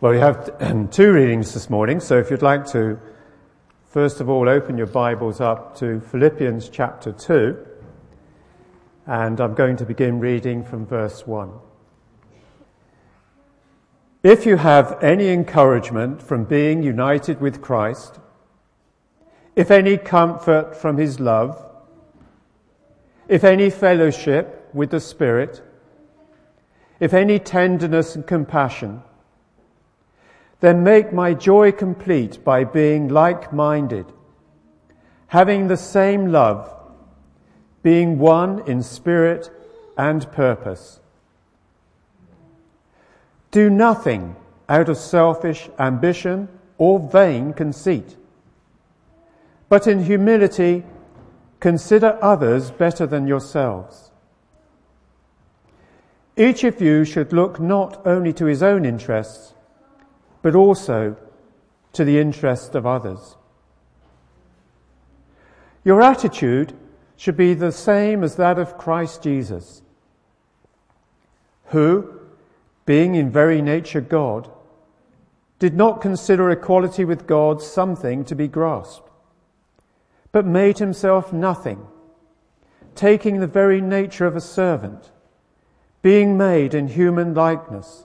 Well, we have two readings this morning, so if you'd like to, first of all, open your Bibles up to Philippians chapter 2, and I'm going to begin reading from verse 1. If you have any encouragement from being united with Christ, if any comfort from his love, if any fellowship with the Spirit, if any tenderness and compassion, then make my joy complete by being like minded, having the same love, being one in spirit and purpose. Do nothing out of selfish ambition or vain conceit, but in humility consider others better than yourselves. Each of you should look not only to his own interests, but also to the interest of others. Your attitude should be the same as that of Christ Jesus, who, being in very nature God, did not consider equality with God something to be grasped, but made himself nothing, taking the very nature of a servant, being made in human likeness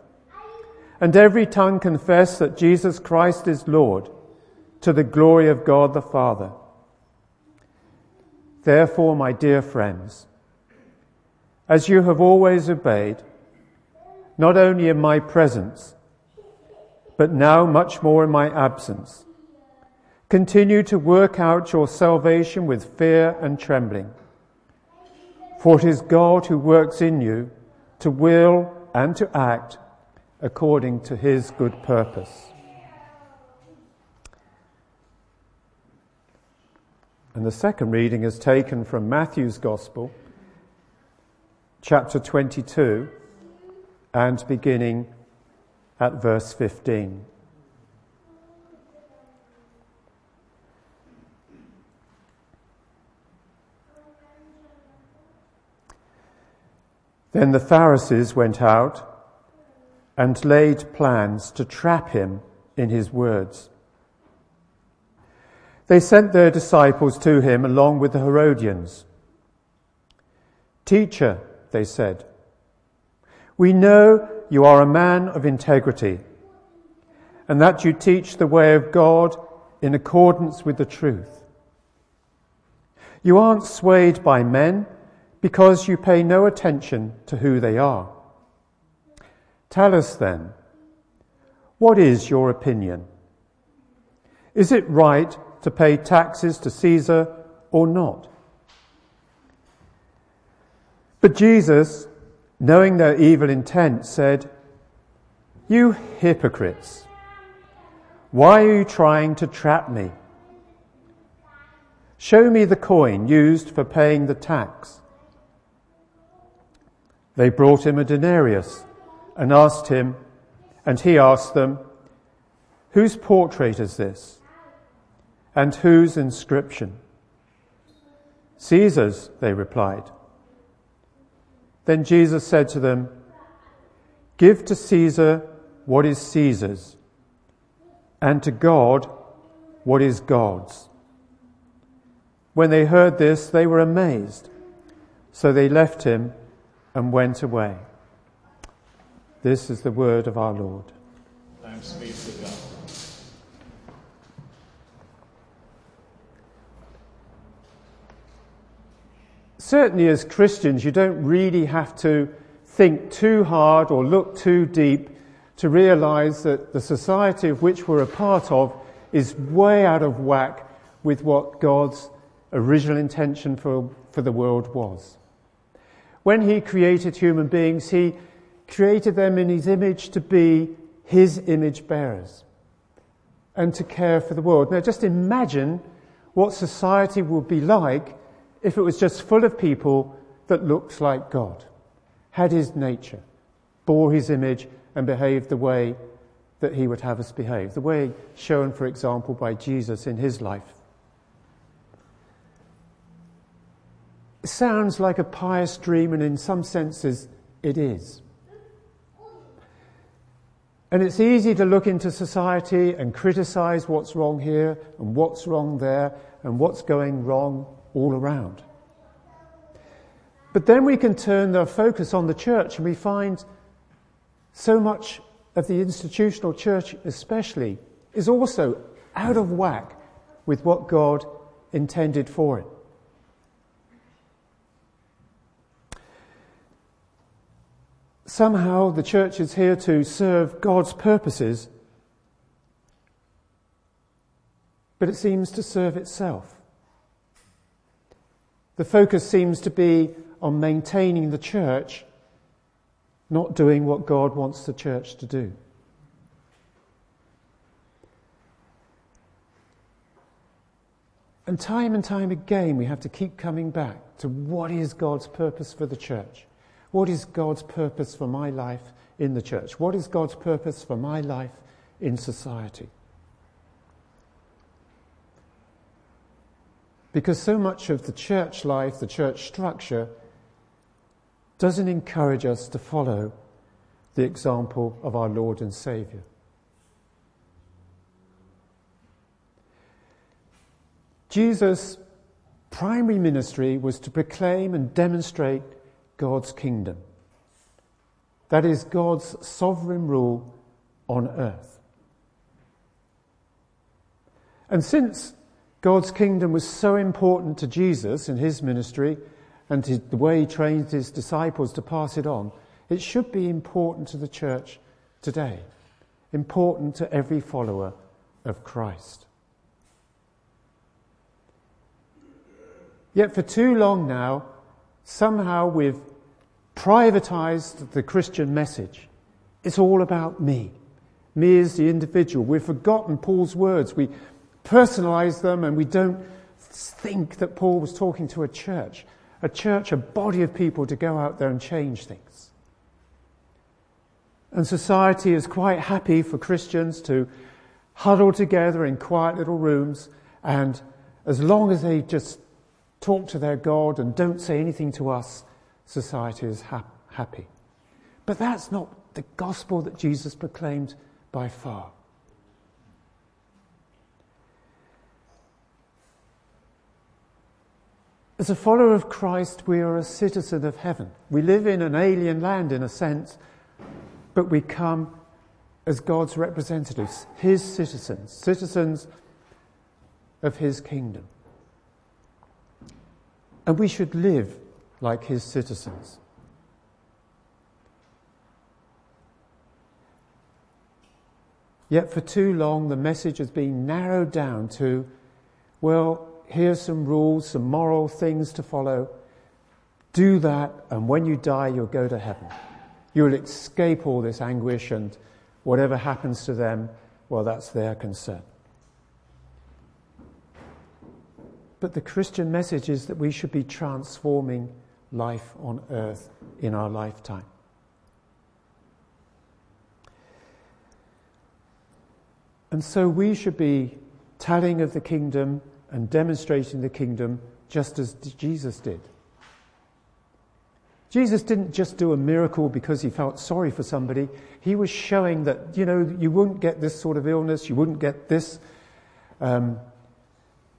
and every tongue confess that Jesus Christ is Lord, to the glory of God the Father. Therefore, my dear friends, as you have always obeyed, not only in my presence, but now much more in my absence, continue to work out your salvation with fear and trembling. For it is God who works in you to will and to act according to his good purpose. And the second reading is taken from Matthew's Gospel, chapter 22, and beginning at verse 15. Then the Pharisees went out and laid plans to trap him in his words. They sent their disciples to him along with the Herodians. Teacher, they said, we know you are a man of integrity and that you teach the way of God in accordance with the truth. You aren't swayed by men because you pay no attention to who they are. Tell us then, what is your opinion? Is it right to pay taxes to Caesar or not? But Jesus, knowing their evil intent, said, You hypocrites, why are you trying to trap me? Show me the coin used for paying the tax. They brought him a denarius and asked him, and he asked them, Whose portrait is this? And whose inscription? Caesar's, they replied. Then Jesus said to them, Give to Caesar what is Caesar's, and to God what is God's. When they heard this, they were amazed. So they left him and went away. This is the word of our Lord. Thanks be to God. Certainly, as Christians, you don't really have to think too hard or look too deep to realize that the society of which we're a part of is way out of whack with what God's original intention for, for the world was. When He created human beings, He created them in his image to be his image bearers. and to care for the world. Now, just imagine what society would be like if it was just full of people that looked like God, had his nature, bore his image, and behaved the way that he would have us behave, the way shown, for example, by Jesus in his life. It sounds like a pious dream, and in some senses, it is. And it's easy to look into society and criticize what's wrong here and what's wrong there and what's going wrong all around. But then we can turn the focus on the church and we find so much of the institutional church, especially, is also out of whack with what God intended for it. Somehow the church is here to serve God's purposes, but it seems to serve itself. The focus seems to be on maintaining the church, not doing what God wants the church to do. And time and time again, we have to keep coming back to what is God's purpose for the church. What is God's purpose for my life in the church? What is God's purpose for my life in society? Because so much of the church life, the church structure, doesn't encourage us to follow the example of our Lord and Saviour. Jesus' primary ministry was to proclaim and demonstrate God's kingdom. That is God's sovereign rule on earth. And since God's kingdom was so important to Jesus in his ministry and to the way he trained his disciples to pass it on, it should be important to the church today, important to every follower of Christ. Yet for too long now, somehow we've privatized the Christian message. It's all about me. Me as the individual. We've forgotten Paul's words. We personalize them and we don't think that Paul was talking to a church. A church, a body of people to go out there and change things. And society is quite happy for Christians to huddle together in quiet little rooms and as long as they just talk to their God and don't say anything to us, society is ha- happy. But that's not the gospel that Jesus proclaimed by far. As a follower of Christ, we are a citizen of heaven. We live in an alien land in a sense, but we come as God's representatives, His citizens, citizens of His kingdom. And we should live like his citizens. Yet for too long, the message has been narrowed down to, well, here's some rules, some moral things to follow. Do that, and when you die, you'll go to heaven. You'll escape all this anguish, and whatever happens to them, well, that's their concern. But the Christian message is that we should be transforming life on earth in our lifetime. And so we should be telling of the kingdom and demonstrating the kingdom just as Jesus did. Jesus didn't just do a miracle because he felt sorry for somebody. He was showing that, you know, you wouldn't get this sort of illness, you wouldn't get this um,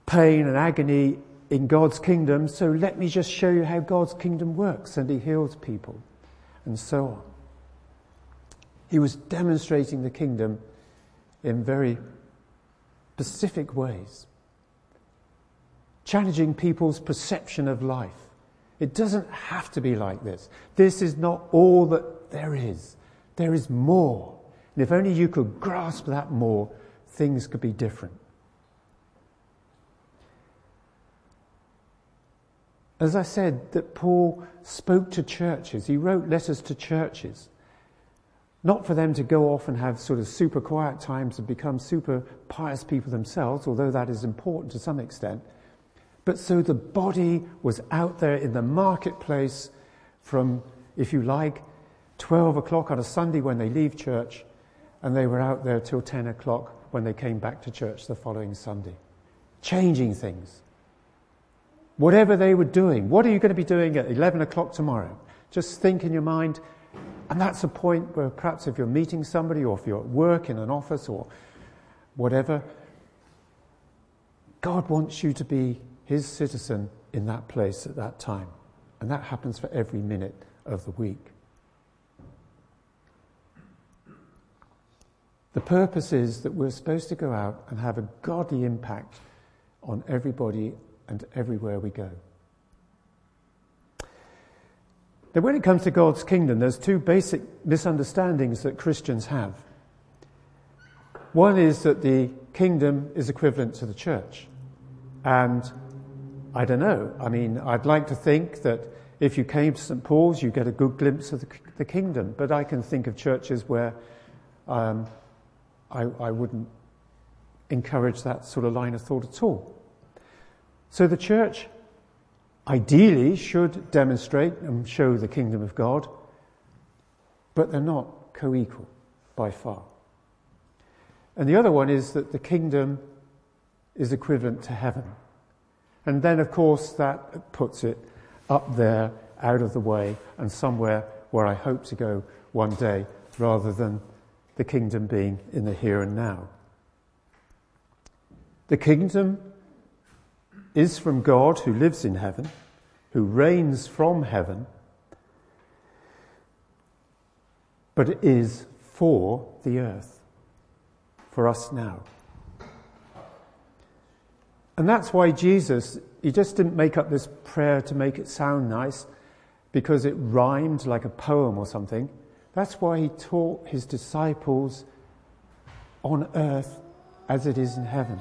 pain and agony in God's kingdom, so let me just show you how God's kingdom works. And he heals people, and so on. He was demonstrating the kingdom in very specific ways, challenging people's perception of life. It doesn't have to be like this. This is not all that there is. There is more. And if only you could grasp that more, things could be different. As I said, that Paul spoke to churches, he wrote letters to churches. Not for them to go off and have sort of super quiet times and become super pious people themselves, although that is important to some extent, but so the body was out there in the marketplace from, if you like, 12 o'clock on a Sunday when they leave church, and they were out there till 10 o'clock when they came back to church the following Sunday. Changing things. Whatever they were doing, what are you going to be doing at 11 o'clock tomorrow? Just think in your mind, and that's a point where perhaps if you're meeting somebody or if you're at work in an office or whatever, God wants you to be his citizen in that place at that time. And that happens for every minute of the week. The purpose is that we're supposed to go out and have a godly impact on everybody and everywhere we go. Now, when it comes to God's kingdom, there's two basic misunderstandings that Christians have. One is that the kingdom is equivalent to the church. And I don't know. I mean, I'd like to think that if you came to St. Paul's, you get a good glimpse of the, the kingdom. But I can think of churches where um, I, I wouldn't encourage that sort of line of thought at all. So the church ideally should demonstrate and show the kingdom of God, but they're not co equal by far. And the other one is that the kingdom is equivalent to heaven. And then, of course, that puts it up there, out of the way, and somewhere where I hope to go one day, rather than the kingdom being in the here and now. The kingdom is from God who lives in heaven, who reigns from heaven, but is for the earth, for us now. And that's why Jesus, he just didn't make up this prayer to make it sound nice because it rhymed like a poem or something. That's why he taught his disciples on earth as it is in heaven.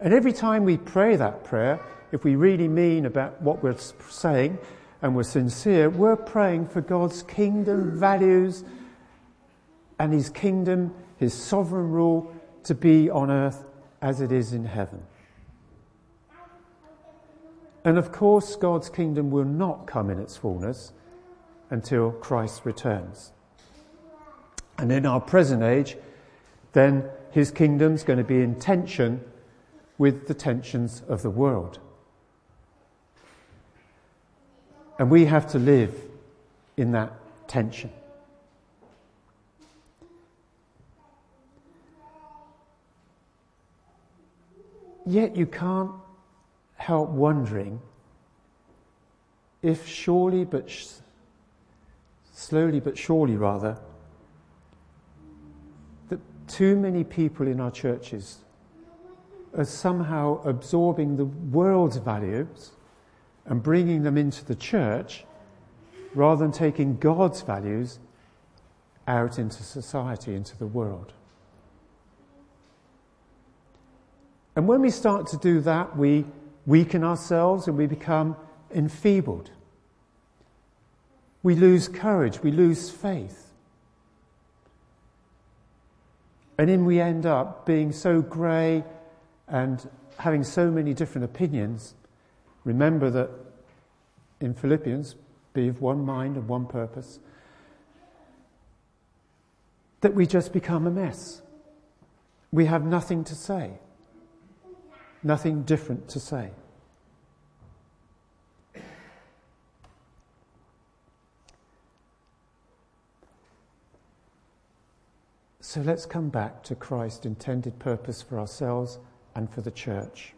And every time we pray that prayer, if we really mean about what we're saying and we're sincere, we're praying for God's kingdom values and his kingdom, his sovereign rule to be on earth as it is in heaven. And of course, God's kingdom will not come in its fullness until Christ returns. And in our present age, then his kingdom's going to be in tension with the tensions of the world. And we have to live in that tension. Yet you can't help wondering if surely but sh- slowly but surely rather that too many people in our churches are somehow absorbing the world's values and bringing them into the church rather than taking God's values out into society, into the world. And when we start to do that, we weaken ourselves and we become enfeebled. We lose courage, we lose faith. And then we end up being so grey and having so many different opinions. Remember that in Philippians, be of one mind and one purpose, that we just become a mess. We have nothing to say nothing different to say. So let's come back to Christ's intended purpose for ourselves and for the church.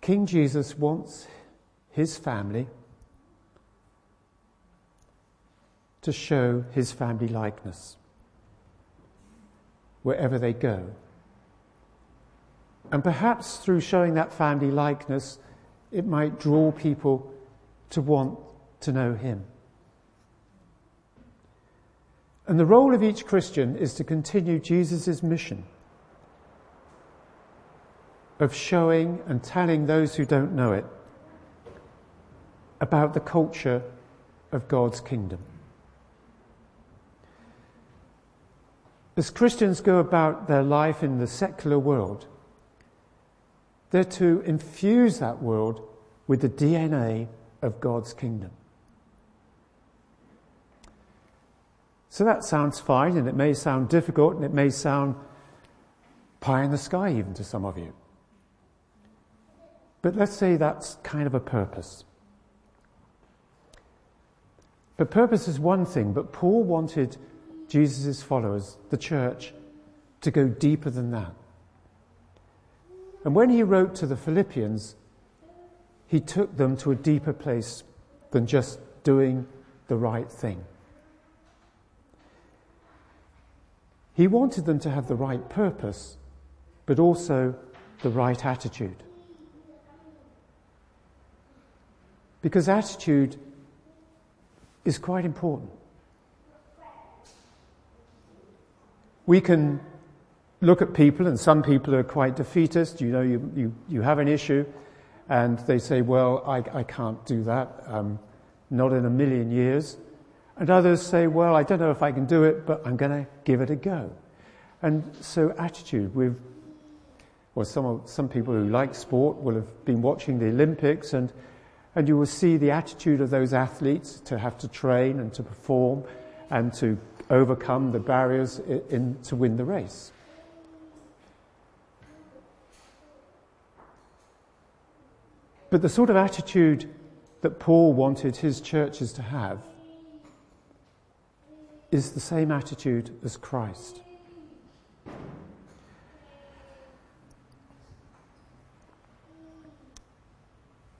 King Jesus wants his family to show his family likeness wherever they go. And perhaps through showing that family likeness, it might draw people to want to know Him. And the role of each Christian is to continue Jesus' mission of showing and telling those who don't know it about the culture of God's kingdom. As Christians go about their life in the secular world, they're to infuse that world with the DNA of God's kingdom. So that sounds fine, and it may sound difficult, and it may sound pie in the sky even to some of you. But let's say that's kind of a purpose. But purpose is one thing, but Paul wanted Jesus' followers, the church, to go deeper than that. And when he wrote to the Philippians, he took them to a deeper place than just doing the right thing. He wanted them to have the right purpose, but also the right attitude. Because attitude is quite important. We can look at people, and some people are quite defeatist. You know, you, you, you have an issue, and they say, Well, I, I can't do that, um, not in a million years. And others say, Well, I don't know if I can do it, but I'm going to give it a go. And so, attitude, we've, well, some, some people who like sport will have been watching the Olympics, and, and you will see the attitude of those athletes to have to train and to perform and to overcome the barriers in, in to win the race. But the sort of attitude that Paul wanted his churches to have is the same attitude as Christ.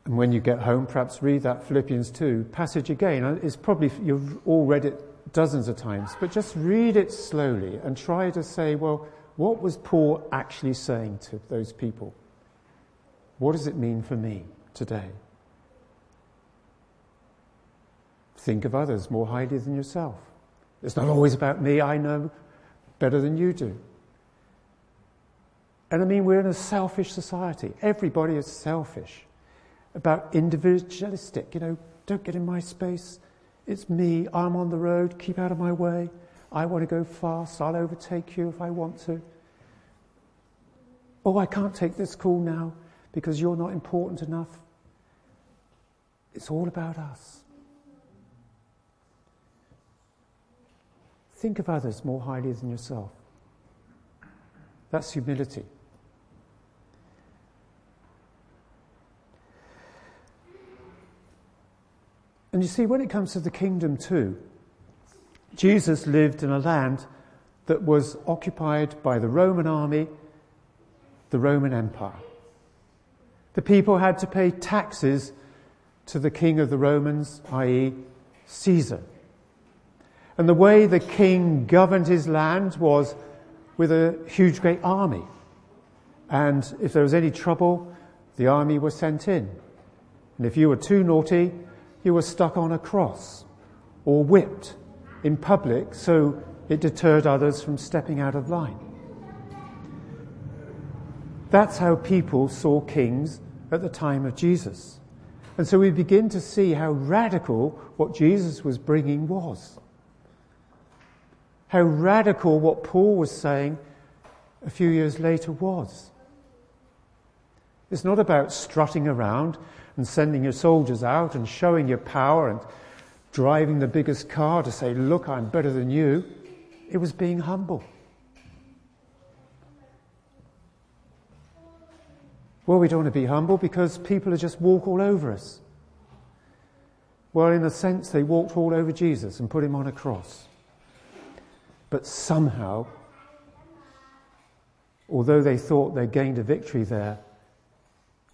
And when you get home, perhaps read that Philippians 2 passage again. Uh, it's probably, you've all read it dozens of times, but just read it slowly and try to say, well, what was Paul actually saying to those people? What does it mean for me? today. Think of others more highly than yourself. It's not always about me, I know better than you do. And I mean, we're in a selfish society. Everybody is selfish, about individualistic. You know, don't get in my space. It's me. I'm on the road. Keep out of my way. I want to go fast. I'll overtake you if I want to. Oh, I can't take this call now because you're not important enough. It's all about us. Think of others more highly than yourself. That's humility. And you see, when it comes to the kingdom too, Jesus lived in a land that was occupied by the Roman army, the Roman Empire. The people had to pay taxes to the king of the Romans, i.e., Caesar. And the way the king governed his land was with a huge, great army. And if there was any trouble, the army was sent in. And if you were too naughty, you were stuck on a cross or whipped in public so it deterred others from stepping out of line. That's how people saw kings at the time of Jesus. And so we begin to see how radical what Jesus was bringing was. How radical what Paul was saying a few years later was. It's not about strutting around and sending your soldiers out and showing your power and driving the biggest car to say, Look, I'm better than you. It was being humble. Well, we don't want to be humble because people just walk all over us. Well, in a sense, they walked all over Jesus and put him on a cross. But somehow, although they thought they gained a victory there,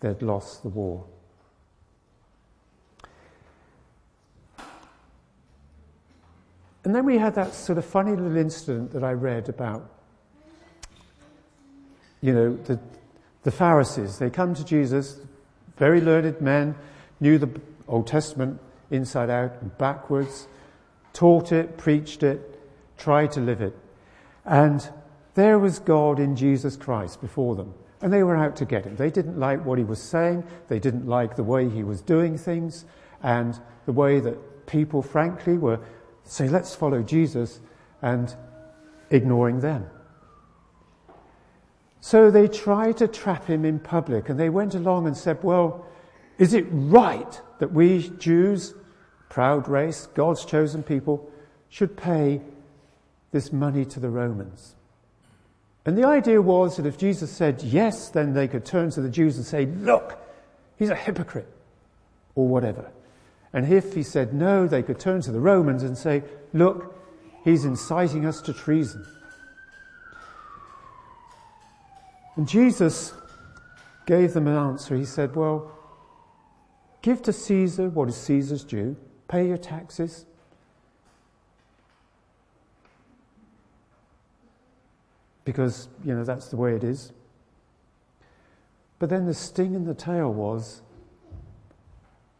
they'd lost the war. And then we had that sort of funny little incident that I read about, you know, the, the Pharisees. They come to Jesus, very learned men, knew the Old Testament inside out and backwards, taught it, preached it, tried to live it. And there was God in Jesus Christ before them. And they were out to get him. They didn't like what he was saying. They didn't like the way he was doing things. and the way that people, frankly, were saying, let's follow Jesus, and ignoring them. So they tried to trap him in public, and they went along and said, Well, is it right that we Jews, proud race, God's chosen people, should pay this money to the Romans? And the idea was that if Jesus said yes, then they could turn to the Jews and say, Look, he's a hypocrite, or whatever. And if he said no, they could turn to the Romans and say, Look, he's inciting us to treason. And Jesus gave them an answer. He said, Well, give to Caesar what is Caesar's due, pay your taxes. Because, you know, that's the way it is. But then the sting in the tail was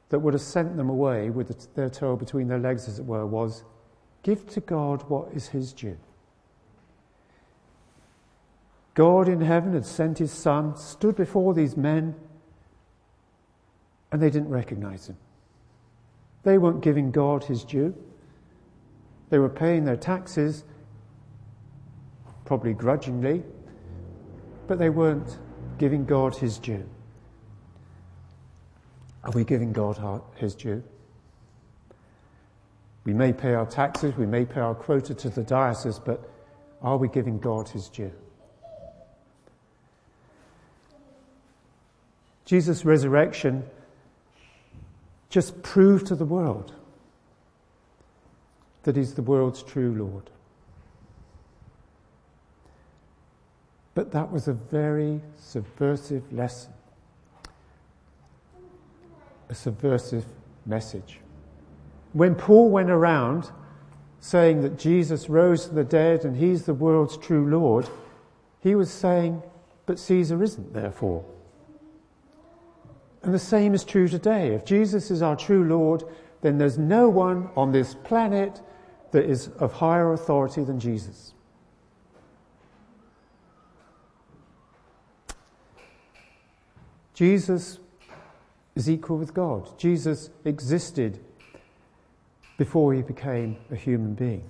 that would have sent them away with their tail between their legs, as it were, was give to God what is his due. God in heaven had sent his son, stood before these men, and they didn't recognize him. They weren't giving God his due. They were paying their taxes, probably grudgingly, but they weren't giving God his due. Are we giving God his due? We may pay our taxes, we may pay our quota to the diocese, but are we giving God his due? Jesus' resurrection just proved to the world that he's the world's true Lord. But that was a very subversive lesson, a subversive message. When Paul went around saying that Jesus rose from the dead and he's the world's true Lord, he was saying, but Caesar isn't, therefore. And the same is true today. If Jesus is our true Lord, then there's no one on this planet that is of higher authority than Jesus. Jesus is equal with God. Jesus existed before he became a human being.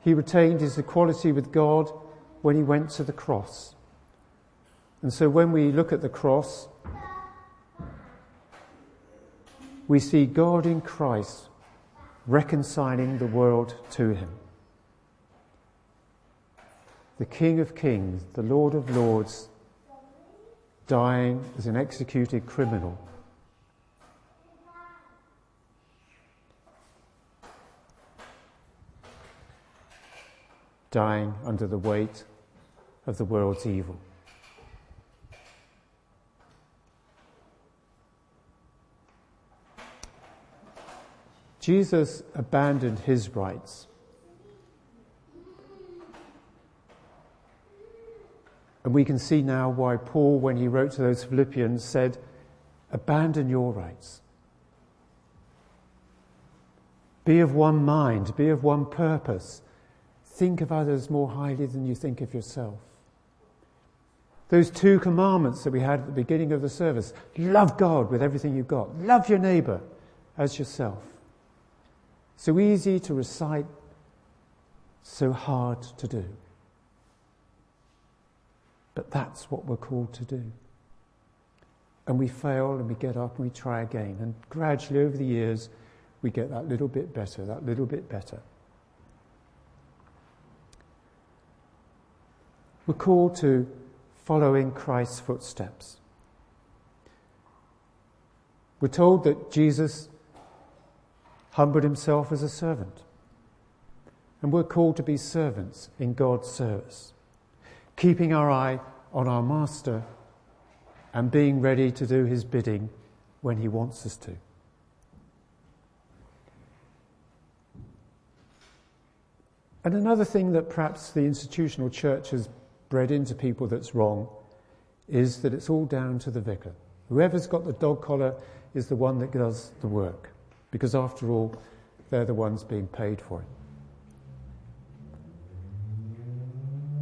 He retained his equality with God when he went to the cross. And so when we look at the cross, we see God in Christ reconciling the world to him. The King of Kings, the Lord of Lords, dying as an executed criminal. Dying under the weight of the world's evil. Jesus abandoned his rights. And we can see now why Paul, when he wrote to those Philippians, said, Abandon your rights. Be of one mind, be of one purpose. Think of others more highly than you think of yourself. Those two commandments that we had at the beginning of the service love God with everything you've got, love your neighbour as yourself. So easy to recite, so hard to do. But that's what we're called to do. And we fail and we get up and we try again. And gradually over the years, we get that little bit better, that little bit better. We're called to follow in Christ's footsteps. We're told that Jesus humbled himself as a servant. And we're called to be servants in God's service, keeping our eye on our Master and being ready to do his bidding when he wants us to. And another thing that perhaps the institutional church has bred into people that's wrong is that it's all down to the vicar. Whoever's got the dog collar is the one that does the work because after all, they're the ones being paid for it.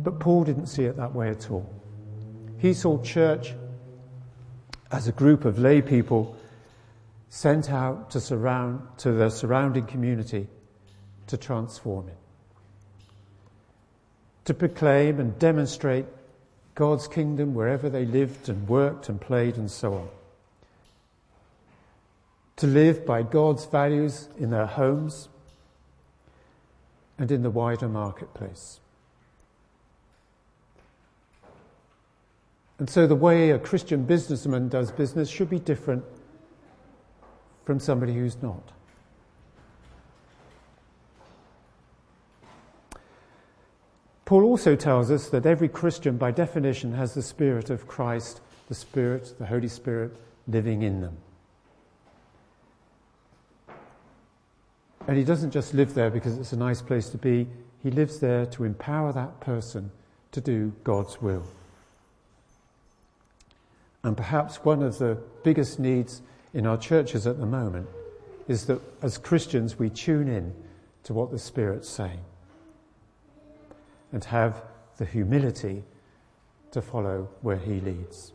But Paul didn't see it that way at all. He saw church as a group of lay people sent out to surround to the surrounding community to transform it. To proclaim and demonstrate God's kingdom wherever they lived and worked and played and so on. To live by God's values in their homes and in the wider marketplace. And so the way a Christian businessman does business should be different from somebody who's not. Paul also tells us that every Christian, by definition, has the Spirit of Christ, the Spirit, the Holy Spirit, living in them. And he doesn't just live there because it's a nice place to be, he lives there to empower that person to do God's will. And perhaps one of the biggest needs in our churches at the moment is that as Christians we tune in to what the Spirit's saying and have the humility to follow where He leads.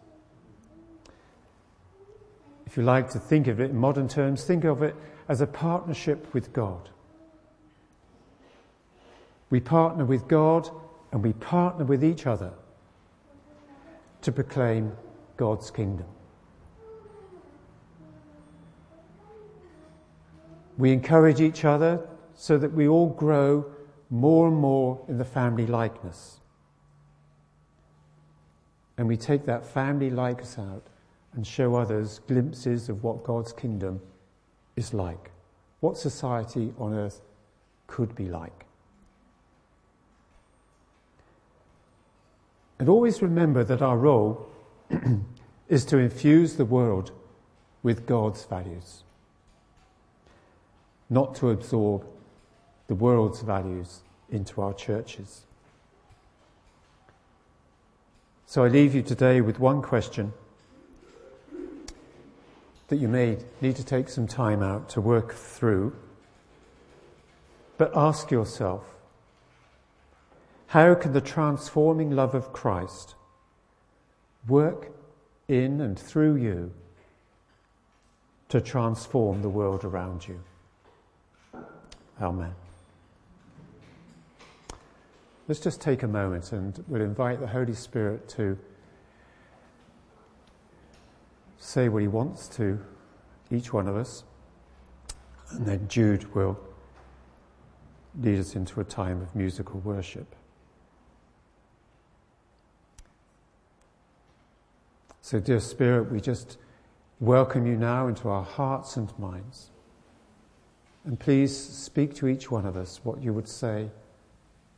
If you like to think of it in modern terms, think of it as a partnership with God. We partner with God and we partner with each other to proclaim God's kingdom. We encourage each other so that we all grow more and more in the family likeness. And we take that family likeness out and show others glimpses of what God's kingdom is like, what society on earth could be like. And always remember that our role is to infuse the world with God's values, not to absorb the world's values into our churches. So I leave you today with one question that you may need to take some time out to work through. But ask yourself, how can the transforming love of Christ work in and through you to transform the world around you. Amen. Let's just take a moment and we'll invite the Holy Spirit to say what he wants to each one of us. And then Jude will lead us into a time of musical worship. So, dear Spirit, we just welcome you now into our hearts and minds. And please speak to each one of us what you would say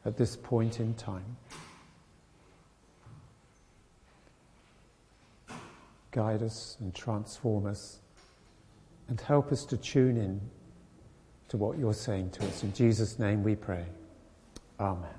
at this point in time. Guide us and transform us and help us to tune in to what you're saying to us. In Jesus' name we pray. Amen.